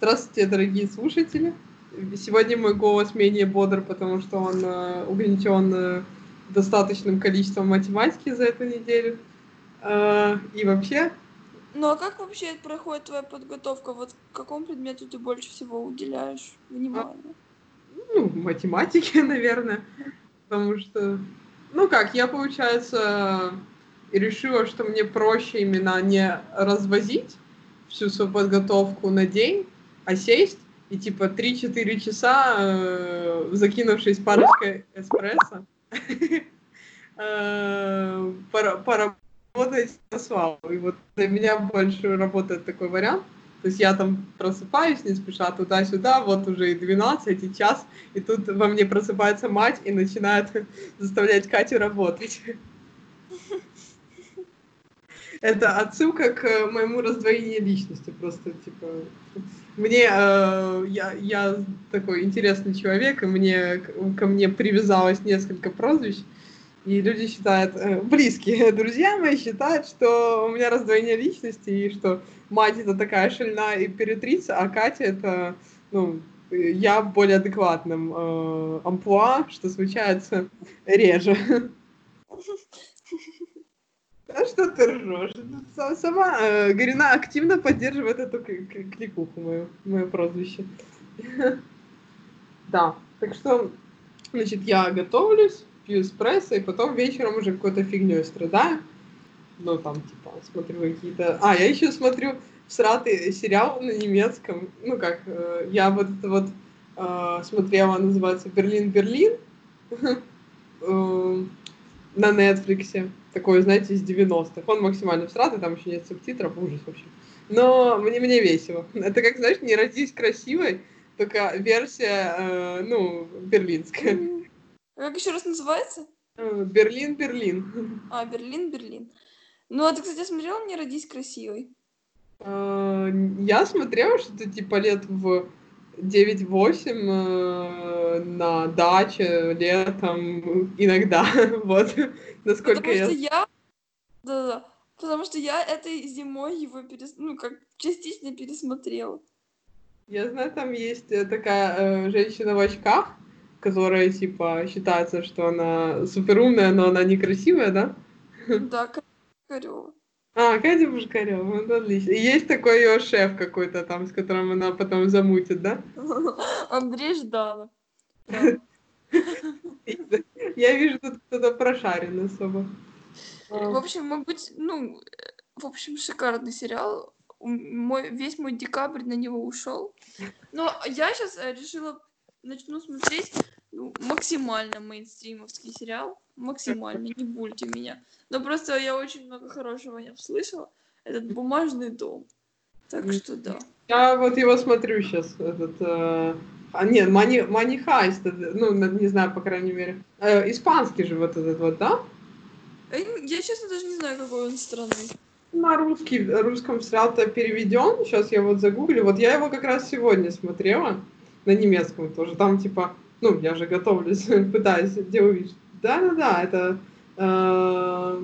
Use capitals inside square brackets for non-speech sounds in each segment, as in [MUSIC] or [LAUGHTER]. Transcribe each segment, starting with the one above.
Здравствуйте, дорогие слушатели. Сегодня мой голос менее бодр, потому что он э, угнетен э, достаточным количеством математики за эту неделю. Э, и вообще, Ну а как вообще проходит твоя подготовка? Вот какому предмету ты больше всего уделяешь внимание? ну, математики, [LAUGHS] наверное. Потому что, ну как, я, получается, решила, что мне проще именно не развозить всю свою подготовку на день, а сесть и типа 3-4 часа, э, закинувшись парочкой эспрессо, [LAUGHS] э, пора- поработать на славу. И вот для меня больше работает такой вариант. То есть я там просыпаюсь не спеша туда-сюда, вот уже и 12, и час, и тут во мне просыпается мать и начинает [LAUGHS] заставлять Катю работать. [LAUGHS] Это отсылка к моему раздвоению личности. Просто, типа, мне, э, я, я такой интересный человек, и мне, ко мне привязалось несколько прозвищ, и люди считают, э, близкие [LAUGHS] друзья мои считают, что у меня раздвоение личности, и что мать это такая шальная императрица, а Катя это, ну, я в более адекватном э, амплуа, что случается реже. [LAUGHS] А что ты ржешь? Са- Сама э, Гарина активно поддерживает эту кликуху мою, мое прозвище. [LAUGHS] Да, так что, значит, я готовлюсь, пью эспрессо, и потом вечером уже какой-то фигней страдаю. Ну, там, типа, смотрю какие-то... А, я еще смотрю всратый сериал на немецком. Ну, как, э, я вот это вот э, смотрела, называется «Берлин-Берлин» [LAUGHS] э, на Нетфликсе. Такой, знаете, из 90-х. Он максимально всратый, там еще нет субтитров, ужас вообще. Но мне, мне весело. [LAUGHS] Это как, знаешь, не родись красивой, только версия, э, ну, берлинская. М. Как еще раз называется? Э, Берлин-Берлин. [LAUGHS] А, Берлин, Берлин. Ну, а ты, кстати, смотрела «Не родись красивой»? Э, Я смотрела что-то типа лет в 9-8 э, на даче летом иногда. [LAUGHS] Вот. Насколько Потому я... что я... Да-да. Потому что я этой зимой его перес... ну, как частично пересмотрела. Я знаю, там есть э, такая э, женщина в очках, которая, типа, считается, что она суперумная, но она некрасивая, да? Да, Корёва. А, Катя Пушкарева, вот отлично. И есть такой ее шеф какой-то там, с которым она потом замутит, да? [LAUGHS] Андрей Жданов. Да. [LAUGHS] Я вижу, тут кто-то прошарен особо. В общем, может быть, ну, э, в общем, шикарный сериал. Мой, весь мой декабрь на него ушел. Но я сейчас решила начну смотреть ну, максимально мейнстримовский сериал. Максимально, не бульте меня. Но просто я очень много хорошего о нем слышала. Этот бумажный дом. Так что да. Я вот его смотрю сейчас, этот... э, А, нет, Money, Money Heist, это, ну, не знаю, по крайней мере. Э, испанский же вот этот вот, да? Э, Я, честно, даже не знаю, какой он страны. На русский, русском сериал-то переведен. Сейчас я вот загуглю. Вот я его как раз сегодня смотрела. На немецком тоже. Там типа, ну, я же готовлюсь, [LAUGHS] пытаюсь, где увидеть. Да-да-да, это... э,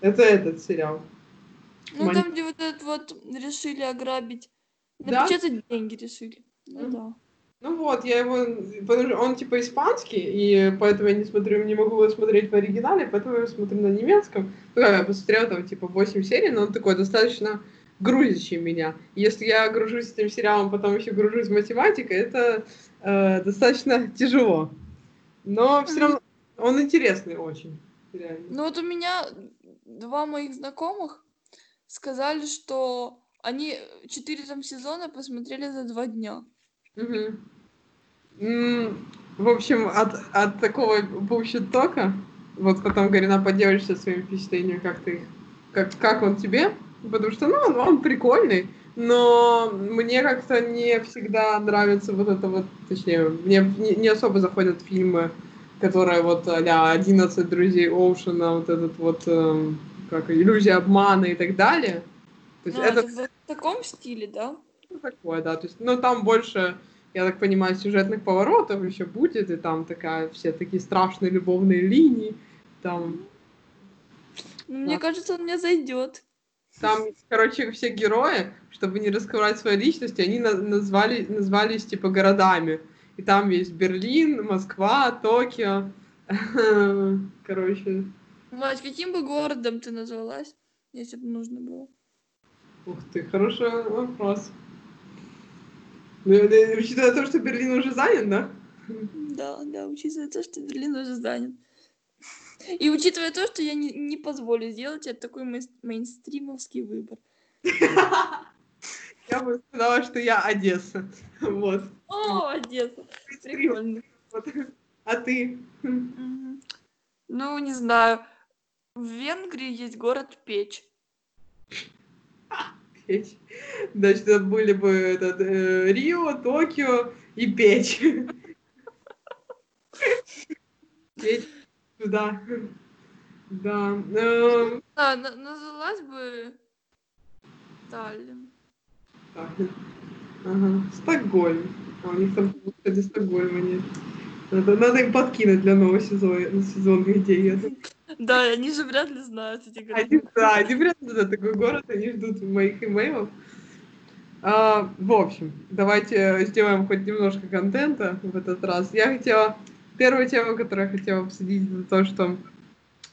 это этот сериал. Ну, Мон- там, где вот этот вот решили ограбить. Да? Напечатать деньги решили. Ну Мгм. да. Ну вот, я его... Потому что он типа испанский, и поэтому я не смотрю, не могу его смотреть в оригинале, поэтому я его смотрю на немецком. Ну, я посмотрела там типа 8 серий, но он такой достаточно грузящий меня. Если я гружусь этим сериалом, потом еще гружусь математикой, это э, достаточно [LAUGHS] тяжело. Но все равно он интересный очень. Реально. Ну вот у меня два моих знакомых сказали, что они четыре там сезона посмотрели за два дня. М, В общем, от, от такого буllshit-тока, вот потом, Гарина, поделишься своим впечатлением, как ты их, как, как он тебе, потому что, ну, он, он прикольный, но мне как-то не всегда нравится вот это вот, точнее, мне не, не особо заходят фильмы, которые вот а 11 друзей Оушена, вот этот вот, эм, как иллюзия обмана и так далее. То есть Ну, это это в таком стиле, да? ну, такое, да. То есть, ну, там больше, я так понимаю, сюжетных поворотов еще будет, и там такая, все такие страшные любовные линии. Там, Ну, Мне Да. кажется, он мне зайдет. Там, короче, все герои, чтобы не раскрывать свои личности, они на- назвали, назвались типа городами. И там есть Берлин, Москва, Токио. [LAUGHS] Короче, Мать, каким бы городом ты назвалась, если бы нужно было? ух ты, хороший вопрос. Ну, Учитывая то, что Берлин уже занят, да? Да, да, учитывая то, что Берлин уже занят. И учитывая то, что я не, не позволю сделать это такой мейн- мейнстримовский выбор. [LAUGHS] Я бы сказала, что я Одесса. Вот. О, Одесса. Прикольно. Вот. А ты? Ну, не знаю. В Венгрии есть город Печь. Печь. Значит, это были бы этот, э, Рио, Токио и печь. Печь туда. Да. эм, А, на- назвалась бы Таллин. Так. Ага. Стокгольм. А у них там, кстати, Стокгольма нет. Надо, надо им подкинуть для нового сезона, сезона идей. я думаю. Да, они же вряд ли знают эти города. Они, да, они вряд ли за такой город, они ждут моих имейлов. А, в общем, давайте сделаем хоть немножко контента в этот раз. Я хотела... Первая тема, которую я хотела обсудить, это то, что,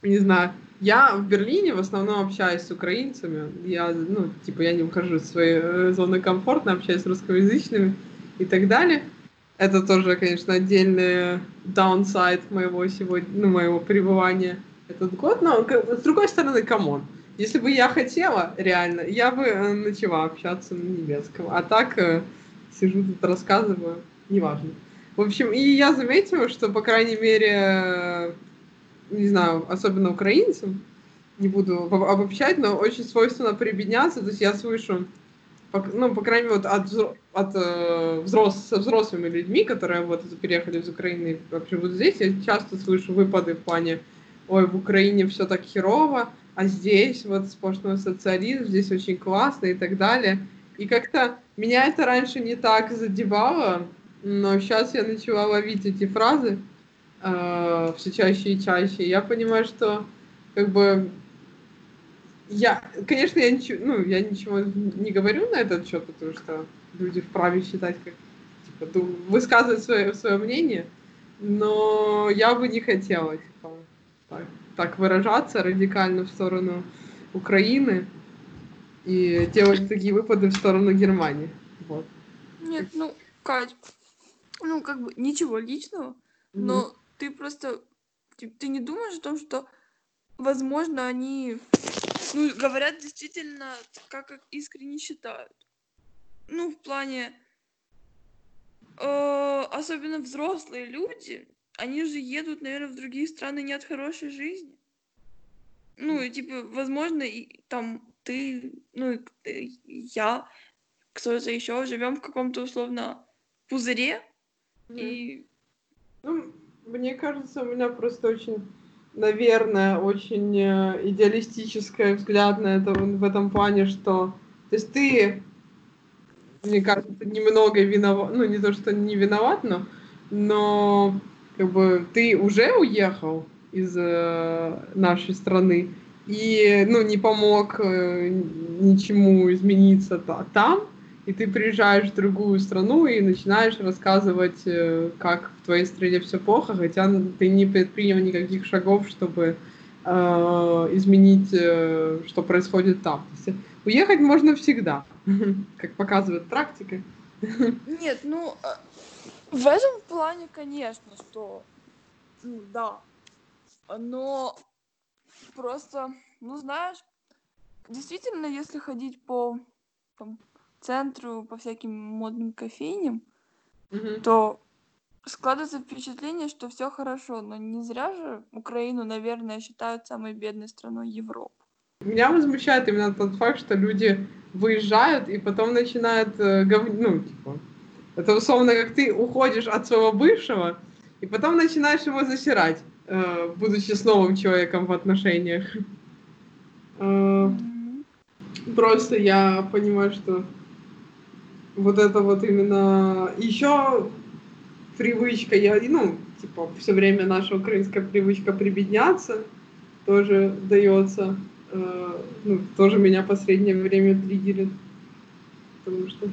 не знаю, я в Берлине в основном общаюсь с украинцами. Я, ну, типа, я не ухожу из своей э, зоны комфорта, общаюсь с русскоязычными и так далее. Это тоже, конечно, отдельный даунсайд моего сегодня, ну, моего пребывания этот год. Но, с другой стороны, come on. Если бы я хотела, реально, я бы э, начала общаться на немецком. А так э, сижу тут рассказываю, неважно. В общем, и я заметила, что, по крайней мере, не знаю, особенно украинцам, не буду об- обобщать, но очень свойственно прибедняться. То есть я слышу, ну, по крайней мере, вот от, от э, взрос, со взрослыми людьми, которые вот переехали из Украины и живут здесь, я часто слышу выпады в плане, ой, в Украине все так херово, а здесь вот сплошной социализм, здесь очень классно и так далее. И как-то меня это раньше не так задевало, но сейчас я начала ловить эти фразы э, все чаще и чаще. Я понимаю, что как бы я, конечно, я ничего, ну, я ничего не говорю на этот счет, потому что люди вправе считать, как типа, высказывать свое, свое мнение, но я бы не хотела типа, так, так выражаться радикально в сторону Украины и делать такие выпады в сторону Германии. Вот. Нет, ну, Кать, ну, как бы ничего личного, но ты просто, ты, ты не думаешь о том, что, возможно, они, ну, говорят действительно, как, как искренне считают. Ну, в плане, э, особенно взрослые люди, они же едут, наверное, в другие страны не от хорошей жизни. Ну, и, типа, возможно, и там ты, ну, и к- и я, кто-то еще живем в каком-то условно пузыре, Мгм. и Ну, мне кажется, у меня просто очень, наверное, очень э, идеалистический взгляд на это в этом плане, что, то есть ты, мне кажется, немного виноват, ну, не то, что не виноват, но, но как бы ты уже уехал из э, нашей страны и, ну, не помог э, ничему измениться та- там, и ты приезжаешь в другую страну и начинаешь рассказывать, э, как в твоей стране все плохо, хотя ты не предпринял никаких шагов, чтобы э, изменить, э, что происходит там. То есть уехать можно всегда, [LAUGHS] как показывает практика. Нет, ну, э, в этом плане, конечно, что, ну, да. Но просто, ну, знаешь, действительно, если ходить по там, центру, по всяким модным кофейням, Мгм. то складывается впечатление, что все хорошо, но не зря же Украину, наверное, считают самой бедной страной Европы. Меня возмущает именно тот факт, что люди выезжают и потом начинают э, гов- ну, типа, это условно, как ты уходишь от своего бывшего, и потом начинаешь его засирать, э, будучи с новым человеком в отношениях. Э, Мгм. Просто я понимаю, что вот это вот именно еще привычка, я, ну, типа, все время наша украинская привычка прибедняться тоже дается э, ну, тоже меня последнее время триггерит. Потому что...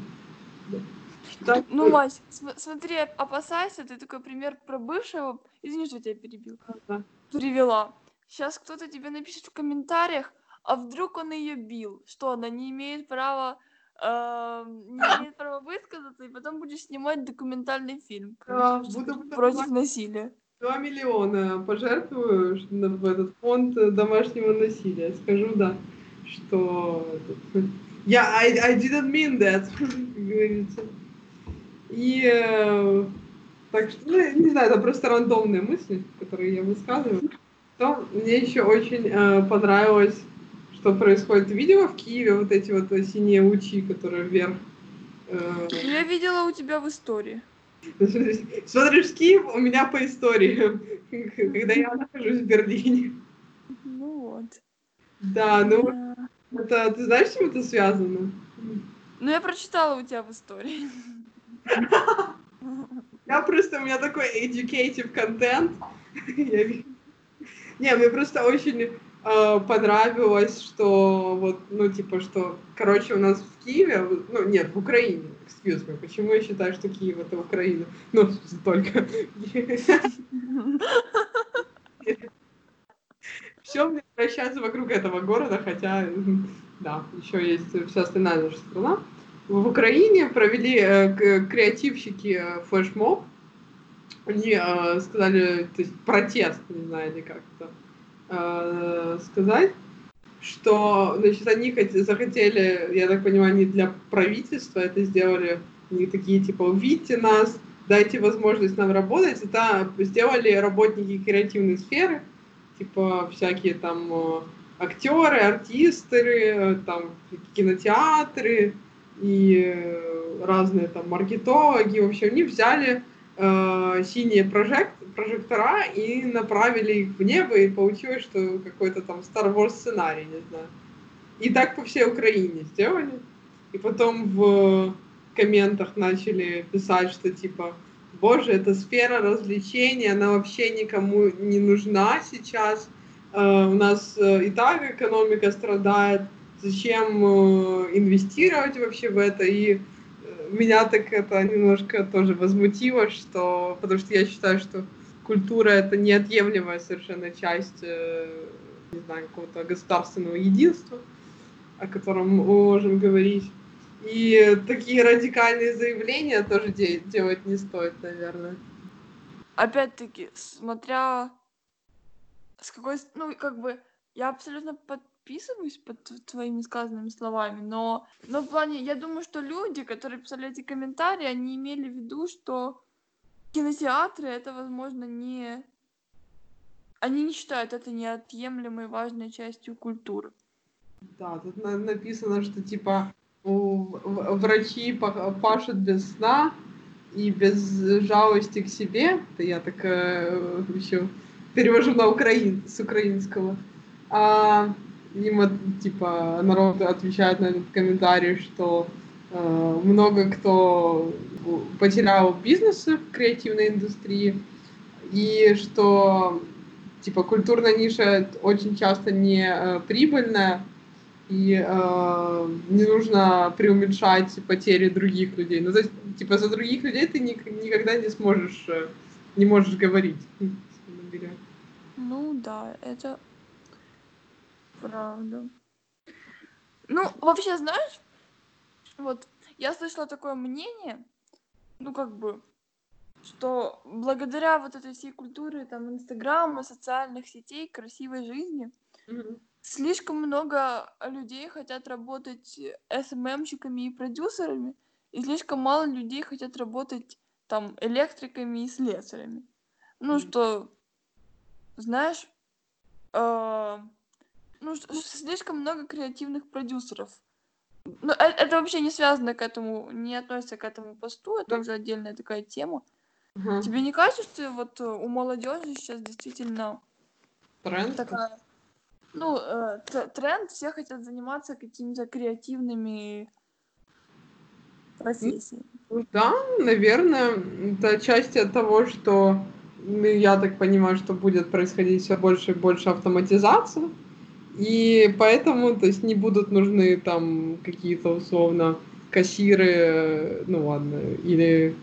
Да. Ну, Мась, см- смотри, опасайся, ты такой пример про бывшего, извини, что я тебя перебил, Да. привела. Сейчас кто-то тебе напишет в комментариях, а вдруг он ее бил, что она не имеет права имеет права высказаться, и потом будешь снимать документальный фильм против, насилия. Два миллиона пожертвую в этот фонд э, домашнего насилия. Скажу, да, что... Я, I, I didn't mean that, [LAUGHS] как говорится. И э, так что, ну, не знаю, это просто рандомные мысли, которые я высказываю. То мне еще очень э, понравилось, что происходит. Ты видела в Киеве вот эти вот э, синие лучи, которые вверх? э, Я видела у тебя в истории. [LAUGHS] Смотришь Киев, у меня по истории, [LAUGHS] когда я нахожусь в Берлине. Ну вот. Да, ну Да. это, ты знаешь, с чем это связано? Ну, я прочитала у тебя в истории. [LAUGHS] Я просто, у меня такой educative контент. Не, мне просто очень э, понравилось, что вот, ну, типа, что, короче, у нас в Киеве, ну, нет, в Украине, excuse me, почему я считаю, что Киев это Украина? Ну, только. Все мне вращается вокруг этого города, хотя, да, еще есть вся остальная наша страна. В Украине провели э, креативщики э, флешмоб. Они э, сказали, то есть протест, не знаю, или как это э, сказать, что, значит, они хот- захотели, я так понимаю, не для правительства это сделали, они такие, типа, увидьте нас, дайте возможность нам работать. Это сделали работники креативной сферы, типа всякие там э, актеры, артисты, э, там кинотеатры и разные там маркетологи. В общем, они взяли э, синие прожект, прожектора и направили их в небо, и получилось, что какой-то там Star Wars сценарий, не знаю. И так по всей Украине сделали. И потом в комментах начали писать, что типа, боже, это сфера развлечений, она вообще никому не нужна сейчас. Э, у нас э, и так экономика страдает, зачем инвестировать вообще в это? И меня так это немножко тоже возмутило, что, потому что я считаю, что культура это неотъемлемая совершенно часть, э, не знаю, какого-то государственного единства, о котором мы можем говорить. И такие радикальные заявления тоже де- делать не стоит, наверное. Опять-таки, смотря с какой... Ну, как бы, я абсолютно подписываюсь под твоими сказанными словами, но, но в плане, я думаю, что люди, которые писали эти комментарии, они имели в виду, что кинотеатры это, возможно, не... Они не считают это неотъемлемой важной частью культуры. Да, тут на- написано, что типа у врачи па- пашут без сна и без жалости к себе. Это я так э, еще перевожу на украин, с украинского. А им типа народ отвечает на этот комментарий, что э, много кто потерял бизнесы в креативной индустрии и что типа культурная ниша очень часто не э, прибыльная и э, не нужно преуменьшать потери других людей. Ну, то есть, типа, за других людей ты ник- никогда не сможешь, э, не можешь говорить. [LAUGHS] Ну да, это правда. Ну, вообще, знаешь, вот я слышала такое мнение, ну, как бы, что благодаря вот этой всей культуре, там, Инстаграма, социальных сетей, красивой жизни, слишком много людей хотят работать СММщиками и продюсерами, и слишком мало людей хотят работать там электриками и слесарями. Ну, Мгм. что, знаешь, э, ну, слишком много креативных продюсеров. Ну, э- это вообще не связано к этому, не относится к этому посту, это уже отдельная такая тема. Ага. Тебе не кажется, что вот э, у молодежи сейчас действительно Тренд. такая, ну, э, тренд, все хотят заниматься какими-то креативными профессиями. Да, наверное, это часть от того, что ну, я так понимаю, что будет происходить все больше и больше автоматизация. И поэтому, то есть, не будут нужны там какие-то условно кассиры, ну ладно, или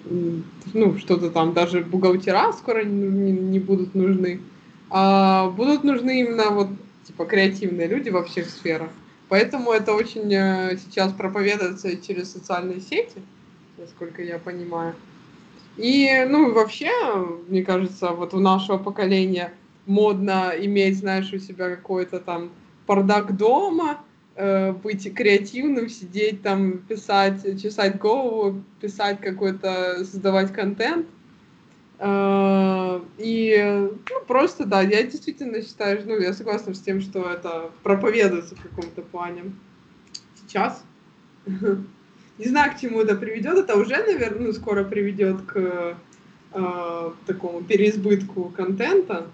ну что-то там, даже бухгалтера скоро не, не, не будут нужны, а будут нужны именно вот типа креативные люди во всех сферах. Поэтому это очень э, сейчас проповедуется через социальные сети, насколько я понимаю. И, ну, вообще, мне кажется, вот у нашего поколения модно иметь, знаешь, у себя какой-то там бардак дома, э, быть креативным, сидеть там, писать, чесать голову, писать какой-то, создавать контент. Э, и ну, просто, да, я действительно считаю, ну, я согласна с тем, что это проповедуется в каком-то плане сейчас. [LAUGHS] Не знаю, к чему это приведет. Это уже, наверное, ну, скоро приведет к э, такому переизбытку контента.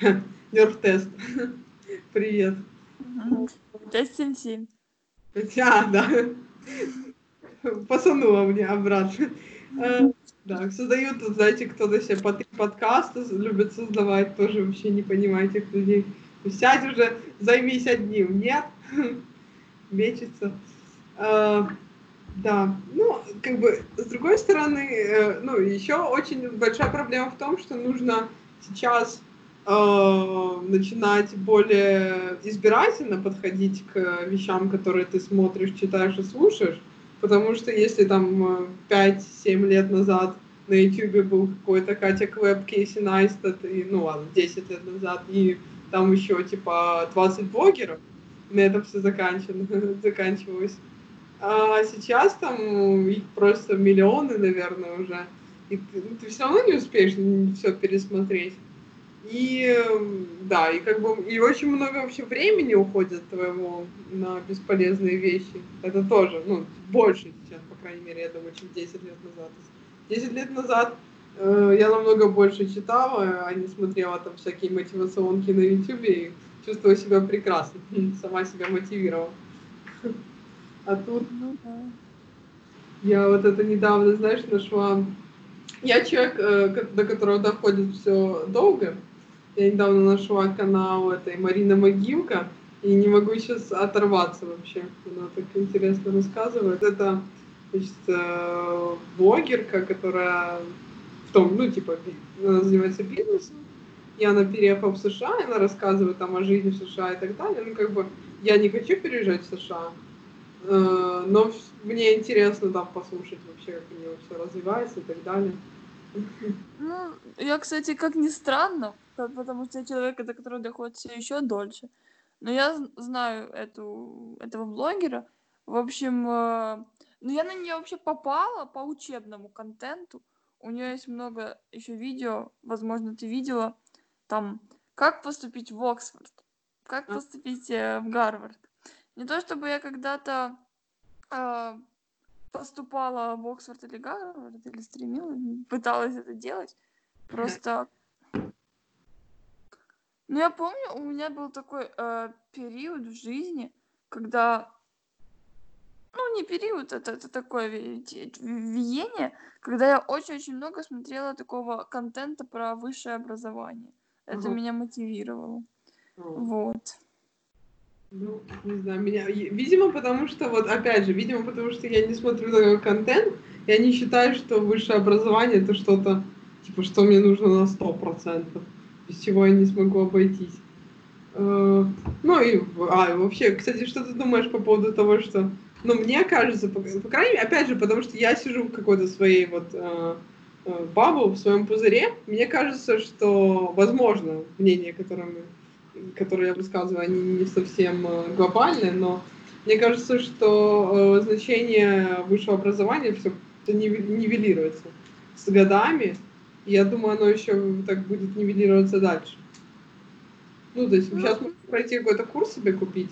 [LAUGHS] Нерв-тест. [LAUGHS] Привет. Тест 77. А, да. Посанула мне обратно. Э, да, создают, знаете, кто-то себе по три подкаста любит создавать, тоже вообще не понимаю этих людей. Сядь уже, займись одним. Нет, мечется. А, да, ну, как бы, с другой стороны, э, ну, еще очень большая проблема в том, что нужно сейчас э, начинать более избирательно подходить к вещам, которые ты смотришь, читаешь и слушаешь, Потому что если там 5-7 э, лет назад на YouTube был какой-то Катя Клэп, Кейси Найстат, и, ну ладно, 10 лет назад, и там еще типа 20 блогеров, на этом все [LAUGHS] заканчивалось. А сейчас там их просто миллионы, наверное, уже. И ты, ну, ты все равно не успеешь все пересмотреть. И да, и как бы и очень много вообще времени уходит твоего на бесполезные вещи. Это тоже, ну, больше сейчас, по крайней мере, я думаю, чем 10 лет назад. 10 лет назад э, я намного больше читала, а не смотрела там всякие мотивационки на YouTube и чувствовала себя прекрасно, [LAUGHS] сама себя мотивировала. [LAUGHS] А тут ну, да. я вот это недавно, знаешь, нашла. Я человек, э, до которого доходит все долго, я недавно нашла канал этой Марина Могилка, и не могу сейчас оторваться вообще. Она так интересно рассказывает. Это значит, э, блогерка, которая в том, ну, типа, она занимается бизнесом, и она переехала в США, и она рассказывает там о жизни в США и так далее. Ну, как бы, я не хочу переезжать в США, э, но мне интересно там послушать вообще, как у нее все развивается и так далее. Ну, я, кстати, как ни странно, потому что я человек, до которого доходит все еще дольше. Но я знаю эту, этого блогера. В общем, э, ну я на нее вообще попала по учебному контенту. У нее есть много еще видео, возможно, ты видела. Там, как поступить в Оксфорд, как поступить э, в Гарвард. Не то чтобы я когда-то э, поступала в Оксфорд или Гарвард, или стремилась, пыталась это делать. Просто... Ну, я помню, у меня был такой э, период в жизни, когда... Ну, не период, это, это такое виение, когда я очень-очень много смотрела такого контента про высшее образование. Это ага. меня мотивировало. Ага. Вот. Ну, не знаю, меня... Видимо, потому что, вот опять же, видимо, потому что я не смотрю такой контент, я не считаю, что высшее образование это что-то, типа, что мне нужно на сто процентов, без чего я не смогу обойтись. Э, ну и, а, вообще, кстати, что ты думаешь по поводу того, что, ну, мне кажется, по, по крайней мере, опять же, потому что я сижу в какой-то своей вот э, э бабу, в своем пузыре, мне кажется, что, возможно, мнение, которое мы которые я высказываю, они не совсем глобальные, но мне кажется, что значение высшего образования все нивелируется с годами. Я думаю, оно еще так будет нивелироваться дальше. Ну, то есть ну, сейчас можно пройти какой-то курс себе купить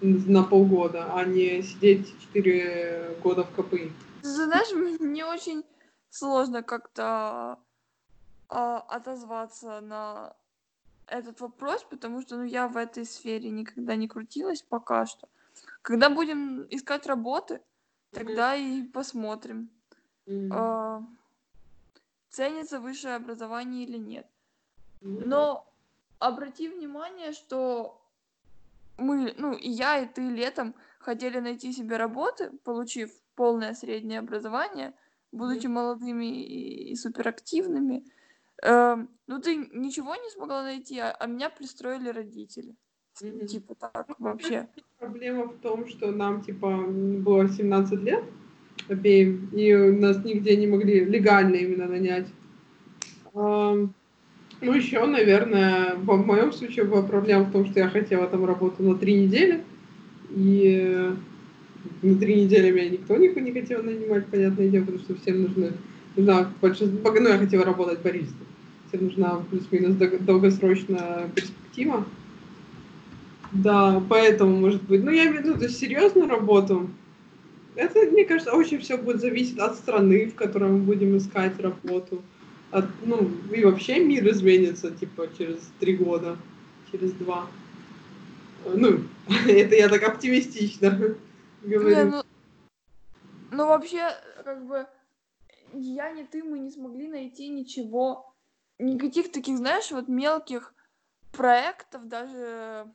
на полгода, а не сидеть 4 года в КПИ. знаешь, мне очень сложно как-то а, отозваться на этот вопрос, потому что ну, я в этой сфере никогда не крутилась пока что. Когда будем искать работы, тогда mm-hmm. и посмотрим, mm-hmm. э, ценится высшее образование или нет. Mm-hmm. Но обрати внимание, что мы, ну, и я, и ты летом хотели найти себе работы, получив полное среднее образование, будучи молодыми и, и суперактивными. Эм, ну, ты ничего не смогла найти, а, а меня пристроили родители. Типа так вообще. Проблема в том, что нам, типа, было 17 лет обеим, и нас нигде не могли легально именно нанять. Ну, еще, наверное, в моем случае была проблема в том, что я хотела там работу на три недели, и на три недели меня никто не, не хотел нанимать, понятное дело, потому что всем нужны, нужна большинство, ну, я хотела работать баристой, всем нужна плюс-минус дол- долгосрочная перспектива. Да, поэтому, может быть, ну, я имею в виду, то есть серьезную работу, это, мне кажется, очень все будет зависеть от страны, в которой мы будем искать работу. От, ну, и вообще мир изменится, типа, через три года, через два. Ну, [LAUGHS] это я так оптимистично [LAUGHS] Не, говорю. ну, ну вообще, как бы, я не ты, мы не смогли найти ничего, никаких таких, знаешь, вот мелких проектов даже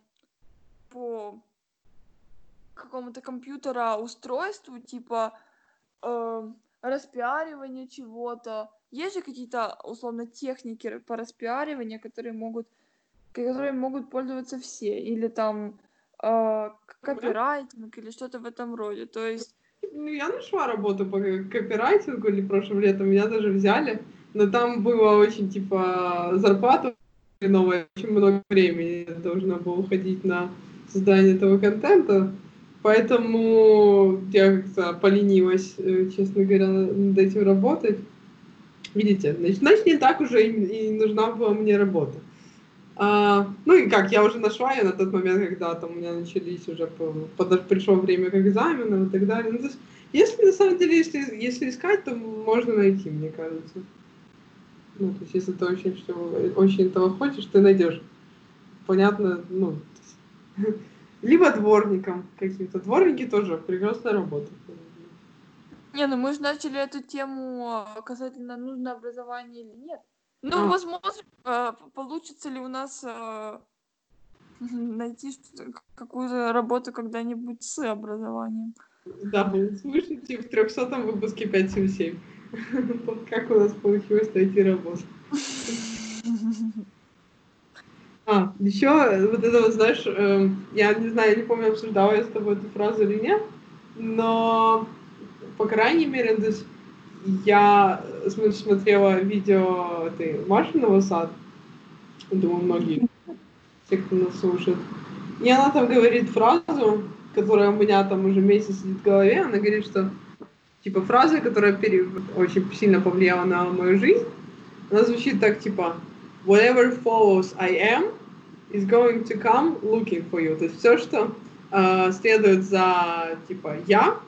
по какому-то компьютера устройству, типа э, распиаривание чего-то. Есть же какие-то, условно, техники по распиариванию, которые могут, которые могут пользоваться все. Или там э, копирайтинг или что-то в этом роде. То есть, Ну, я нашла работу по копирайтингу или прошлым летом, меня даже взяли, но там было очень, типа, зарплата новая, очень много времени должно было уходить на создание этого контента, поэтому я как-то поленилась, э, честно говоря, над этим работать. Видите, значит, значит, не так уже и, нужна была мне работа. А, ну и как, я уже нашла ее на тот момент, когда там у меня начались уже, пришло время к экзаменам и так далее. Ну, то есть, если на самом деле, если, если искать, то можно найти, мне кажется. Ну, то есть, если ты очень, что, очень этого хочешь, ты найдешь. Понятно, ну, [LAUGHS] либо дворником каким-то. Дворники тоже прекрасная работа. не, ну мы же начали эту тему а, касательно нужно образование или нет. Ну, А. возможно, п- получится ли у нас а, [LAUGHS] найти какую-то работу когда-нибудь с образованием. Да, слушайте в 300 выпуске 577. [LAUGHS] Как у нас получилось найти работу. [LAUGHS] А, еще вот это вот, знаешь, эм, я не знаю, я не помню, обсуждала я с тобой эту фразу или нет, но, по крайней мере, то есть я см- смотрела видео этой Маши Новосад, думаю, многие, те, кто нас слушает, и она там говорит фразу, которая у меня там уже месяц сидит в голове, она говорит, что, типа, фраза, которая пере- очень сильно повлияла на мою жизнь, она звучит так, типа, whatever follows I am is going to come looking for you. То есть все, что э, следует за, типа, я,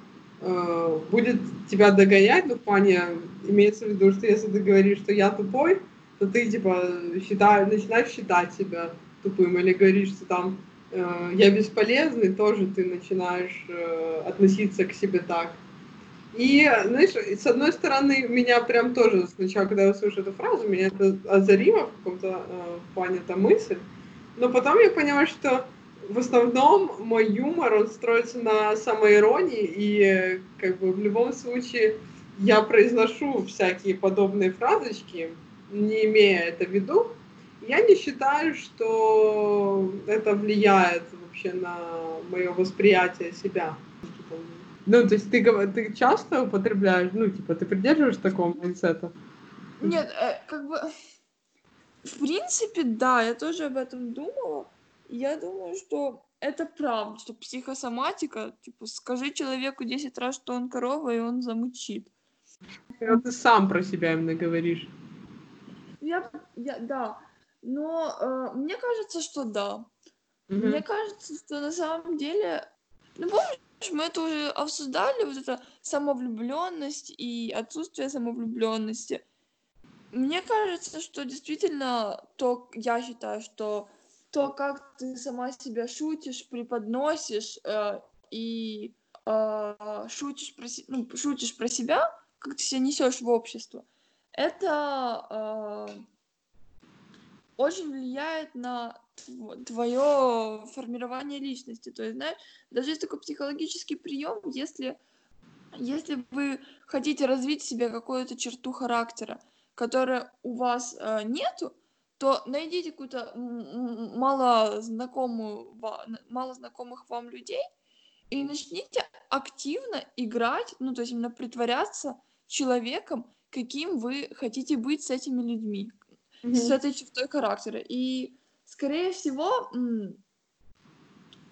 э, будет тебя догонять, ну, в плане, имеется в виду, что если ты говоришь, что я тупой, то ты, типа, считай, начинаешь считать себя тупым, или говоришь, что там э, я бесполезный, тоже ты начинаешь э, относиться к себе так. И, знаешь, с одной стороны, меня прям тоже сначала, когда я услышала эту фразу, меня это озарило в каком-то э, плане эта мысль. Но потом я поняла, что в основном мой юмор, он строится на самоиронии, и как бы в любом случае я произношу всякие подобные фразочки, не имея это в виду. Я не считаю, что это влияет вообще на мое восприятие себя. Ну, то есть ты, ты часто употребляешь, ну, типа, ты придерживаешь такого mindset а? Нет, э, как бы, в принципе, да, я тоже об этом думала. Я думаю, что это правда, что психосоматика, типа, скажи человеку 10 раз, что он корова, и он замучит. Когда ты сам про себя именно говоришь. Я, я, да, но э, мне кажется, что да. Мгм. Мне кажется, что на самом деле, ну помнишь, мы это уже обсуждали, вот эта самовлюбленность и отсутствие самовлюбленности. Мне кажется, что действительно то, я считаю, что то, как ты сама себя шутишь, преподносишь э, и э, шутишь, про, ну, шутишь про себя, как ты себя несешь в общество, это э, очень влияет на твое формирование личности. То есть, знаешь, даже есть такой психологический прием, если, если вы хотите развить в себе какую-то черту характера, которая у вас э, нету, то найдите какую-то мало знакомую, мало знакомых вам людей и начните активно играть, ну, то есть именно притворяться человеком, каким вы хотите быть с этими людьми, mm-hmm. с этой чертой характера. И, скорее всего,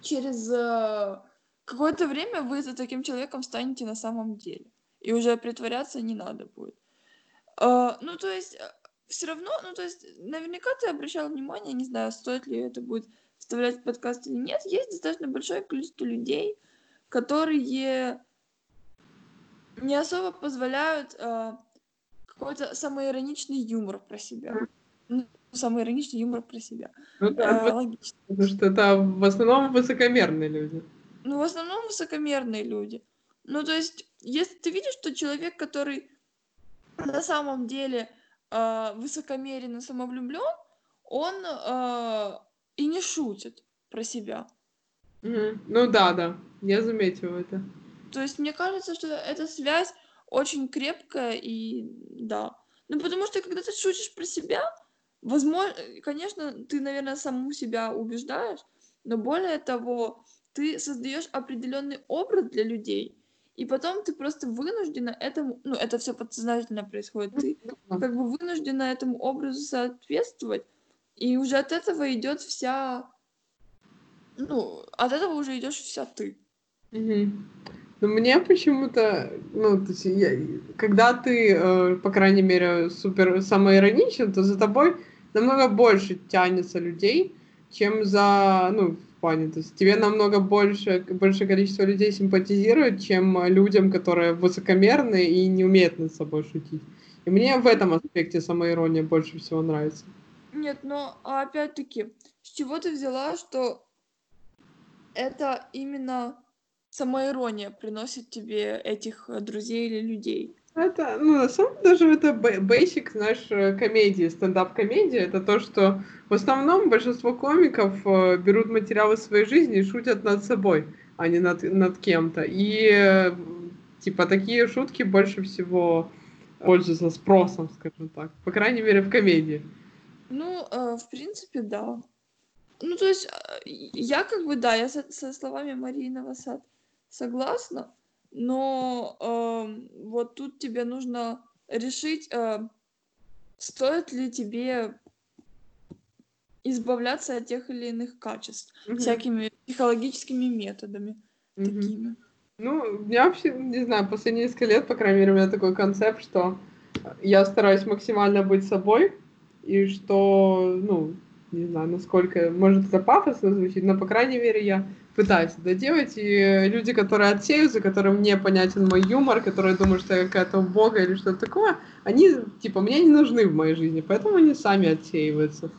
через э, какое-то время вы за таким человеком станете на самом деле. И уже притворяться не надо будет. Uh, ну, то есть, э, все равно, ну, то есть, наверняка ты обращал внимание, не знаю, стоит ли это будет вставлять в подкаст или нет, есть достаточно большое количество людей, которые не особо позволяют uh, какой-то самоироничный юмор про себя. Ну, самоироничный юмор про себя. Ну, да, uh, логично. Потому что это в основном высокомерные люди. Ну, в основном высокомерные люди. Ну, то есть, если ты видишь, что человек, который на самом деле э, высокомерен и самовлюблен, он э, и не шутит про себя. Mm-hmm. Ну да, да, я заметила это. То есть мне кажется, что эта связь очень крепкая и да. Ну потому что когда ты шутишь про себя, возможно, конечно, ты, наверное, саму себя убеждаешь, но более того, ты создаешь определенный образ для людей, и потом ты просто вынуждена этому, ну, это все подсознательно происходит, ты как бы вынуждена этому образу соответствовать, и уже от этого идет вся, ну, от этого уже идешь вся ты. Угу. Но мне почему-то, ну, то есть я, когда ты, э, по крайней мере, супер самоироничен, то за тобой намного больше тянется людей, чем за, ну, плане. То есть тебе намного больше, большее количество людей симпатизирует, чем людям, которые высокомерны и не умеют над собой шутить. И мне в этом аспекте самоирония больше всего нравится. Нет, но опять-таки, с чего ты взяла, что это именно самоирония приносит тебе этих друзей или людей? Это, ну, на самом даже это basic, знаешь, э, комедии, стендап-комедия, это то, что в основном большинство комиков э, берут материалы своей жизни и шутят над собой, а не над, над кем-то. И, э, типа, такие шутки больше всего пользуются спросом, скажем так. По крайней мере, в комедии. Ну, в принципе, да. Ну, то есть, я как бы, да, я со, со словами Марии Новосад согласна, но э, вот тут тебе нужно решить, э, стоит ли тебе избавляться от тех или иных качеств угу. всякими психологическими методами угу. такими. Ну, я вообще, не знаю, последние несколько лет, по крайней мере, у меня такой концепт, что я стараюсь максимально быть собой, и что, ну, не знаю, насколько, может, это пафосно звучит, но, по крайней мере, я пытаюсь это делать, и люди, которые отсеются, которым не понятен мой юмор, которые думают, что я какая-то бога или что-то такое, они, типа, мне не нужны в моей жизни, поэтому они сами отсеиваются.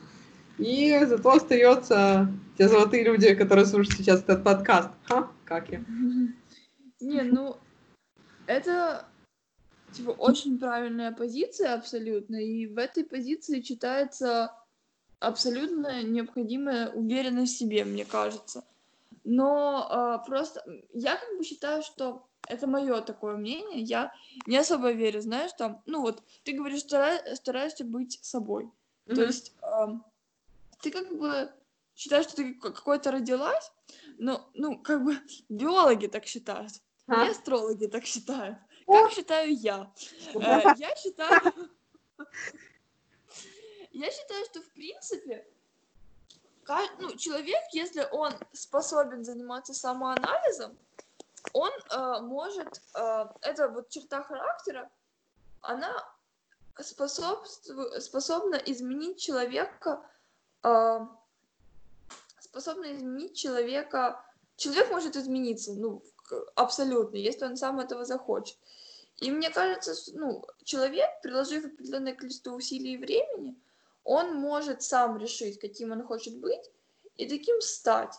И зато остается те золотые люди, которые слушают сейчас этот подкаст. Ха, как я. [LAUGHS] Не, ну, это, типа, очень правильная позиция абсолютно, и в этой позиции читается абсолютно необходимая уверенность в себе, мне кажется. Но э, просто я как бы считаю, что это мое такое мнение. Я не особо верю, знаешь, там, ну вот, ты говоришь, старай, стараешься быть собой. Mm-hmm. То есть э, ты как бы считаешь, что ты какой-то родилась, но, ну, как бы [LAUGHS] биологи так считают, а? и астрологи так считают. Как считаю я? Э, я считаю... [LAUGHS] Я считаю, что в принципе ну, человек, если он способен заниматься самоанализом, он э, может, э, это вот черта характера, она способ, способна изменить человека, э, способна изменить человека. Человек может измениться, ну, абсолютно, если он сам этого захочет. И мне кажется, ну, человек, приложив определенное количество усилий и времени, он может сам решить, каким он хочет быть, и таким стать.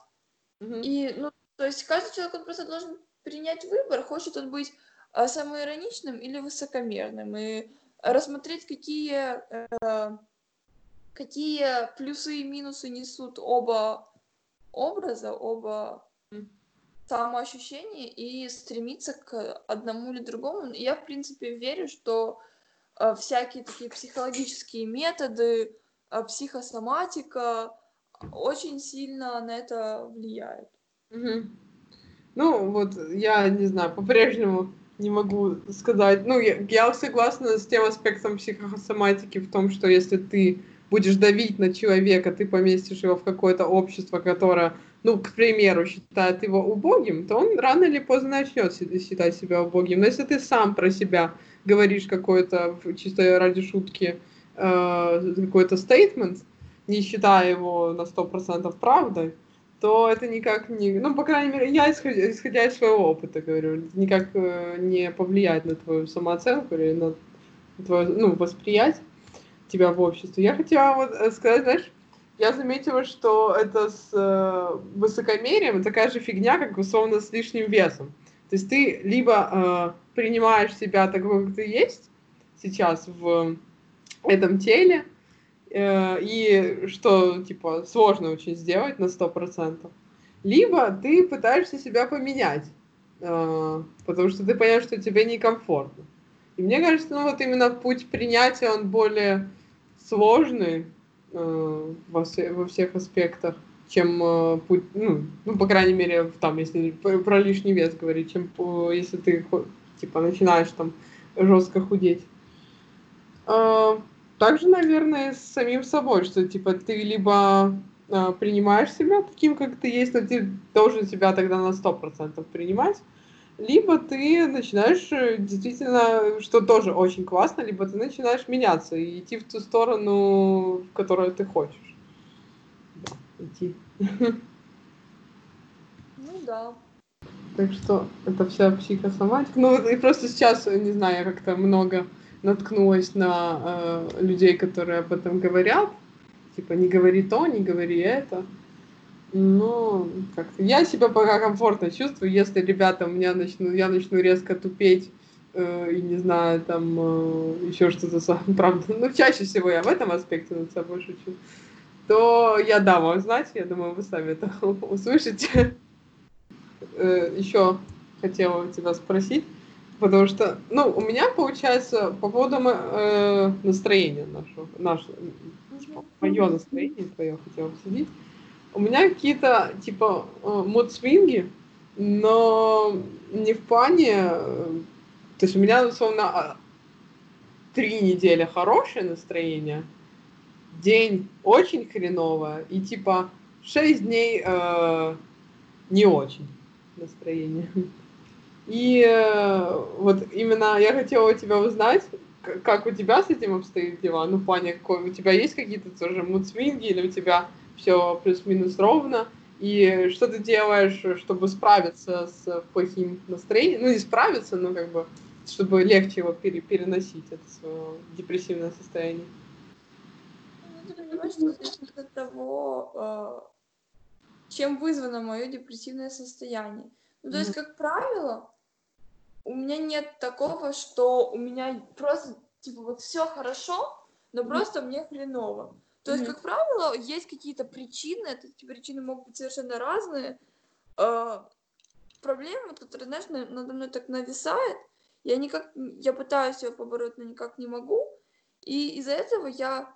Mm-hmm. И, ну, то есть каждый человек, он просто должен принять выбор, хочет он быть а, самоироничным или высокомерным, и рассмотреть, какие, э, какие плюсы и минусы несут оба образа, оба самоощущения и стремиться к одному или другому. Я, в принципе, верю, что всякие такие психологические методы, э, психосоматика очень сильно на это влияют. Мгм. Ну, вот я не знаю, по-прежнему не могу сказать. Ну, я, я согласна с тем аспектом психосоматики в том, что если ты будешь давить на человека, ты поместишь его в какое-то общество, которое, ну, к примеру, считает его убогим, то он рано или поздно начнет считать себя убогим. Но если ты сам про себя говоришь какой-то в- чисто ради шутки э, какой-то стейтмент, не считая его на 100% правдой, то это никак не... Ну, по крайней мере, я, исходя, исходя из своего опыта говорю, никак э, не повлияет на твою самооценку или на твое, ну, восприятие тебя в обществе. Я хотела вот э, сказать, знаешь, я заметила, что это с высокомерием такая же фигня, как условно с лишним весом. То есть ты либо э, принимаешь себя такой, как ты есть сейчас в этом теле, э, и что, типа, сложно очень сделать на 100%. Либо ты пытаешься себя поменять, э, потому что ты понимаешь, что тебе некомфортно. И мне кажется, ну вот именно путь принятия, он более сложный э, во, все- во всех аспектах, чем э, путь, ну, ну, по крайней мере, там, если про лишний вес говорить, чем по- если ты, типа, начинаешь там жестко худеть. А, также, наверное, с самим собой, что, типа, ты либо а, принимаешь себя таким, как ты есть, но ты должен себя тогда на 100% принимать, либо ты начинаешь э, действительно, что тоже очень классно, либо ты начинаешь меняться и идти в ту сторону, в которую ты хочешь. Идти. Ну да. Так что это вся психосоматика. Ну и просто сейчас, не знаю, я как-то много наткнулась на э, людей, которые об этом говорят. Типа, не говори то, не говори это. Ну, как-то я себя пока комфортно чувствую, если ребята у меня начну, я начну резко тупеть э, и не знаю, там э, еще что-то, [LAUGHS] правда, ну, чаще всего я в этом аспекте над собой шучу, то я дам вам знать, я думаю, вы сами это [LAUGHS] услышите. Э, еще хотела тебя спросить, потому что, ну, у меня получается по поводу э, настроения нашего, нашего, мое настроение твое хотела обсудить. У меня какие-то, типа, мод-свинги, но не в плане... э, То есть у меня, условно, а, три недели хорошее настроение, день очень хреновое, и, типа, шесть дней э, не очень настроение. И э, вот именно я хотела у тебя узнать, как у тебя с этим обстоят дела? Ну, какой, у тебя есть какие-то тоже мудсвинги, или у тебя все плюс-минус ровно? И что ты делаешь, чтобы справиться с плохим настроением? Ну, не справиться, но как бы, чтобы легче его пере- переносить, это свое депрессивное состояние. Что зависит от того, э, чем вызвано мое депрессивное состояние. Ну, то есть, как правило, у меня нет такого, что у меня просто, типа, вот все хорошо, но просто мне хреново. То есть, как правило, есть какие-то причины, эти причины могут быть совершенно разные. Э, проблема, которая, знаешь, на- надо мной так нависает, я никак, я пытаюсь ее побороть, но никак не могу, и из-за этого я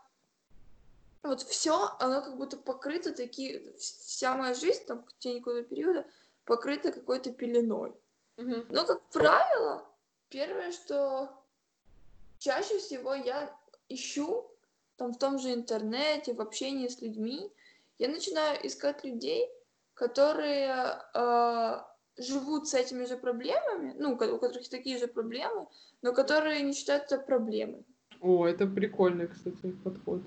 вот все, оно как будто покрыто такие, вся моя жизнь там в течение какого-то периода покрыта какой-то пеленой. Мгм. Но, как правило, первое, что чаще всего я ищу там в том же интернете, в общении с людьми, я начинаю искать людей, которые э, живут с этими же проблемами, ну, у ко- у которых такие же проблемы, но которые не считают это проблемой. О, это прикольный, кстати, подход.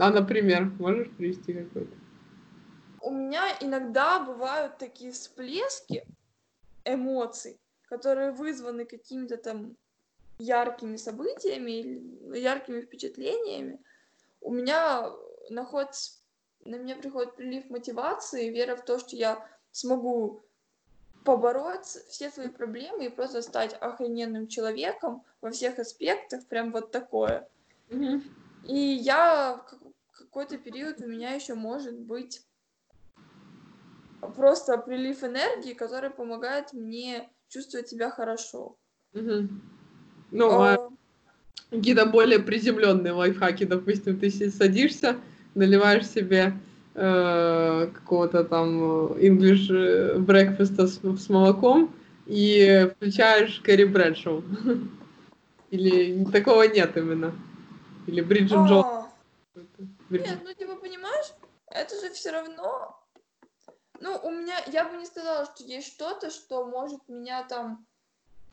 А, например, можешь привести какой-то? У меня иногда бывают такие всплески эмоций, которые вызваны какими-то там яркими событиями или яркими впечатлениями. У меня находится, на меня приходит прилив мотивации, вера в то, что я смогу побороть все свои проблемы и просто стать охрененным человеком во всех аспектах, прям вот такое. И я, какой-то период у меня еще может быть просто прилив энергии, который помогает мне чувствовать себя хорошо. Мгм. Ну, а А, какие-то более приземленные лайфхаки, допустим, ты садишься, наливаешь себе э, какого-то там English э, breakfast с, с молоком и включаешь Кэрри Брэдшоу. [LAUGHS] Или такого нет именно. Или Бриджит Джонс. Нет, ну типа понимаешь, это же все равно. Ну, у меня, я бы не сказала, что есть что-то, что может меня там.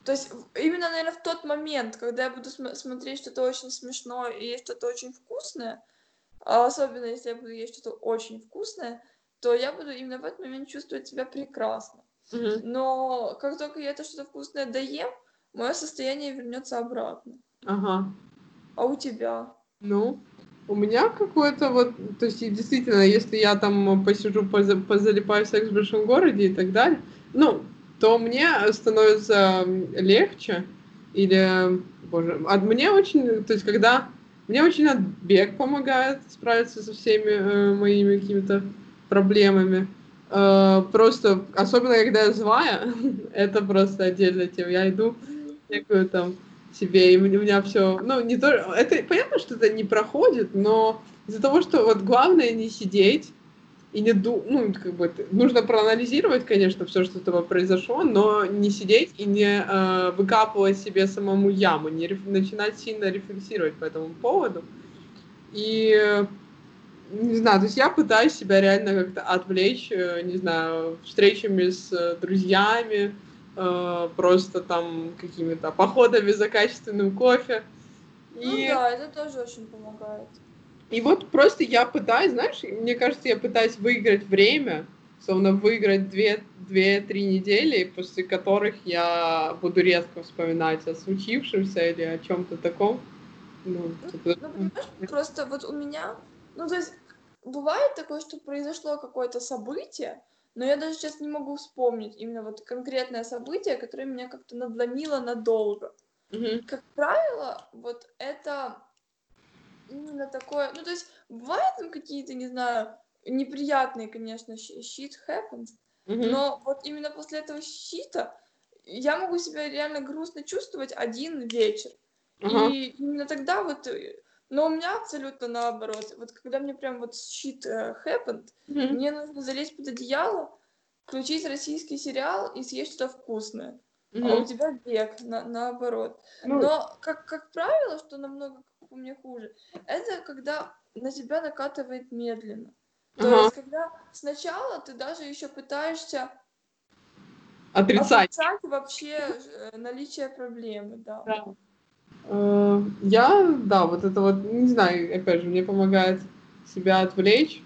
То есть именно, наверное, в тот момент, когда я буду см- смотреть что-то очень смешное и есть что-то очень вкусное, а особенно если я буду есть что-то очень вкусное, то я буду именно в этот момент чувствовать себя прекрасно. Мгм. Но как только я это что-то вкусное доем, мое состояние вернется обратно. Ага. А у тебя? Ну, у меня какое-то вот, то есть действительно, если я там посижу, поза- позалипаю в секс в большом городе и так далее, ну, то мне становится легче, или, боже, а мне очень, то есть когда, мне очень от- бег помогает справиться со всеми э, моими какими-то проблемами, Э, просто, особенно когда я злая, [LAUGHS] это просто отдельная тема, я иду, некую там себе, и у меня все, ну, не то, это понятно, что это не проходит, но из-за того, что вот главное не сидеть и не ду, ну, как бы, нужно проанализировать, конечно, все, что с тобой произошло, но не сидеть и не э, выкапывать себе самому яму, не реф- начинать сильно рефлексировать по этому поводу. И не знаю, то есть я пытаюсь себя реально как-то отвлечь, э, не знаю, встречами с э, друзьями, э, просто там какими-то походами за качественным кофе. Ну И, да, это тоже очень помогает. и вот просто я пытаюсь, знаешь, мне кажется, я пытаюсь выиграть время, словно выиграть две- две-три недели, после которых я буду редко вспоминать о случившемся или о чем-то таком. Ну, типа, Ну, понимаешь, просто вот у меня, ну, то есть, бывает такое, что произошло какое-то событие, но я даже сейчас не могу вспомнить именно вот конкретное событие, которое меня как-то надломило надолго. мгм, Как правило, вот это именно такое, ну, то есть, бывают там какие-то, не знаю, неприятные, конечно, shit happens, мгм, но вот именно после этого щита я могу себя реально грустно чувствовать один вечер. ага, И именно тогда вот, э, но у меня абсолютно наоборот. Вот когда мне прям вот shit э, happened, мгм, мне нужно залезть под одеяло, включить российский сериал и съесть что-то вкусное. А у тебя бег, на- наоборот. Ну, Но, как, как правило, что намного по мне хуже, это когда на тебя накатывает медленно. То ага, есть, когда сначала ты даже еще пытаешься отрицать. отрицать вообще э, наличие проблемы, да. Да. Я, да, вот это вот, не знаю, опять же, мне помогает себя отвлечь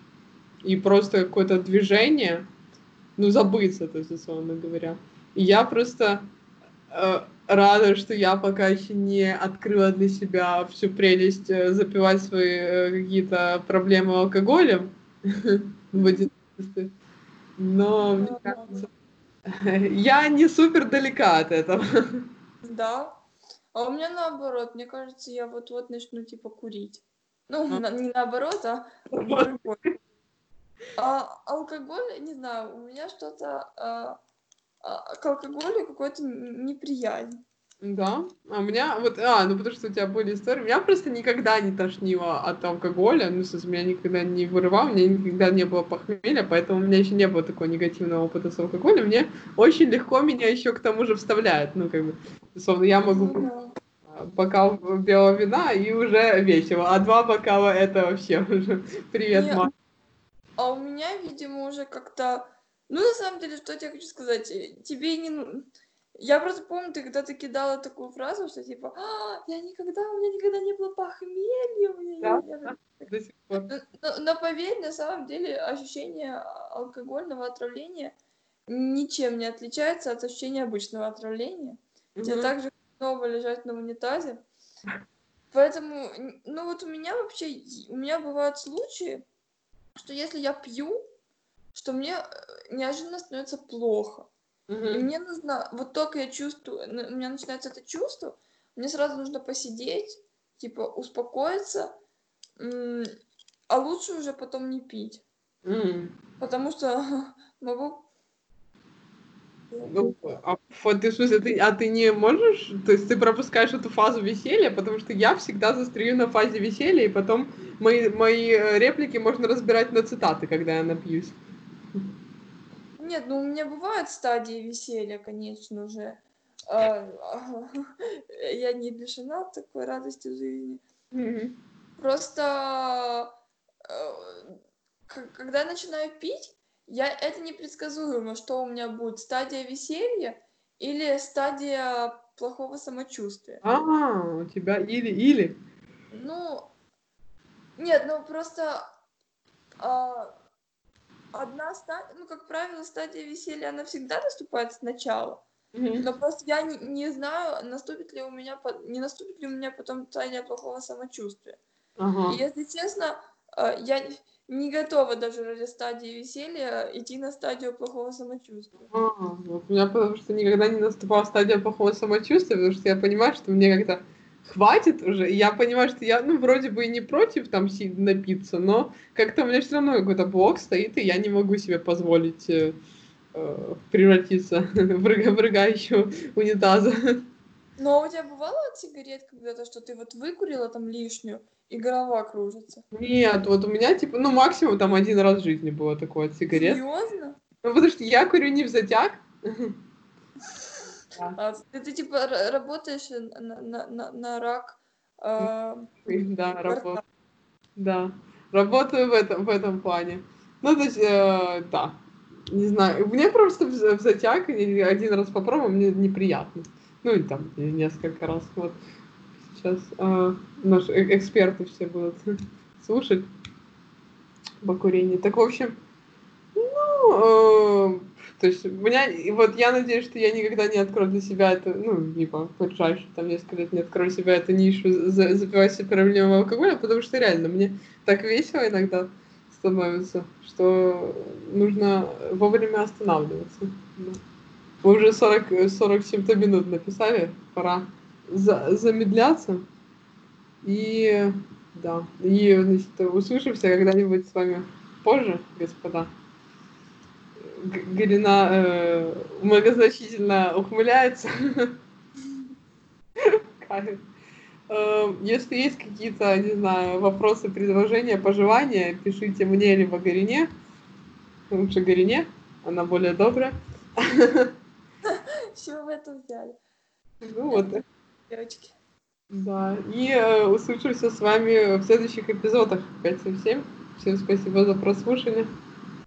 и просто какое-то движение, ну, забыться, то есть, условно говоря. И я просто э, рада, что я пока еще не открыла для себя всю прелесть э, запивать свои э, какие-то проблемы алкоголем [LAUGHS] в одиночестве. Но, мне кажется, [LAUGHS] я не супер далека от этого. Да. А у меня наоборот, мне кажется, я вот-вот начну типа курить. Ну, А. на- не наоборот, а другой. А алкоголь, не знаю, у меня что-то а, а, к алкоголю какой-то неприязнь. Да, а у меня вот, а, ну потому что у тебя были истории, меня просто никогда не тошнило от алкоголя, ну, в смысле, меня никогда не вырывал, у меня никогда не было похмелья, поэтому у меня еще не было такого негативного опыта с алкоголем, мне очень легко меня еще к тому же вставляет, ну, как бы, условно, я могу Ну а, бокал белого вина и уже весело, а два бокала это вообще уже привет, Не, мам. А у меня, видимо, уже как-то... Ну, на самом деле, что я тебе хочу сказать? Тебе не... ну- Я просто помню, ты когда-то кидала такую фразу, что типа, «А, я никогда, у меня никогда не было похмелья, у меня Да, я [LAUGHS] до сих пор. Но, но- но поверь, на самом деле ощущение алкогольного отравления ничем не отличается от ощущения обычного отравления. Тебе Мгм. так же снова лежать на унитазе. Поэтому, ну вот у меня вообще, у меня бывают случаи, что если я пью, что мне э, неожиданно становится плохо. И Мгм. мне нужно, вот только я чувствую, н- у меня начинается это чувство, мне сразу нужно посидеть, типа успокоиться, а лучше уже потом не пить. М. Потому что [LAUGHS] могу... Ну, а фо- ты, в смысле, ты, а ты не можешь, то есть ты пропускаешь эту фазу веселья, потому что я всегда застряю на фазе веселья, и потом мои, мои э, реплики можно разбирать на цитаты, когда я напьюсь. Нет, ну у меня бывают стадии веселья, конечно же. А, [LAUGHS] Я не лишена такой радости в жизни. Просто э, когда я начинаю пить, я это непредсказуемо, что у меня будет стадия веселья или стадия плохого самочувствия. А, у тебя или-или. Ну, нет, ну просто а, одна стадия, ну, как правило, стадия веселья, она всегда наступает сначала. Мгм. Но просто я не, не знаю, наступит ли у меня, не наступит ли у меня потом стадия плохого самочувствия. Ага. И, если честно, э, я не- готова даже ради стадии веселья идти на стадию плохого самочувствия. А, у меня потому что никогда не наступала стадия плохого самочувствия, потому что я понимаю, что мне как-то хватит уже, и я понимаю, что я, ну, вроде бы и не против там напиться, но как-то у меня все равно какой-то блок стоит, и я не могу себе позволить э, э, превратиться [LAUGHS] в, рыга- в рыгающего унитаза. Но у тебя бывало от сигарет когда-то, что ты вот выкурила там лишнюю, и голова кружится? Нет, вот у меня, типа, ну, максимум там один раз в жизни было такое от сигарет. Серьезно? Ну, потому что я курю не в затяг. [LAUGHS] А ты, ты, типа работаешь на, на, на, на рак? а, Да, работаю. Да, работаю в этом, в этом плане. Ну, то есть, э, да, не знаю. Мне просто в, в затяг один раз попробовал, мне неприятно. Ну, и там несколько раз. Вот сейчас э, наши э- эксперты все будут [LAUGHS] слушать по курению. Так, в общем, ну, э, то есть, у меня, и вот я надеюсь, что я никогда не открою для себя это, ну, типа, в ближайшие там несколько лет не открою для себя эту нишу за- запивать себе проблемы алкоголя, потому что реально мне так весело иногда становится, что нужно вовремя останавливаться. Мы уже 40, 40 с чем-то минут написали, пора за- замедляться. И да, и значит, услышимся когда-нибудь с вами позже, господа. Галина э, многозначительно ухмыляется. Кайф. Э, Если есть какие-то, не знаю, вопросы, предложения, пожелания, пишите мне либо Гарине. Лучше Гарине, она более добрая. С чего вы это взяли, Ну вот, девочки? да. И э, услышимся с вами в следующих эпизодах 5 7. Всем спасибо за прослушивание.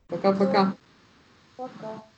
Пока-пока. Пока.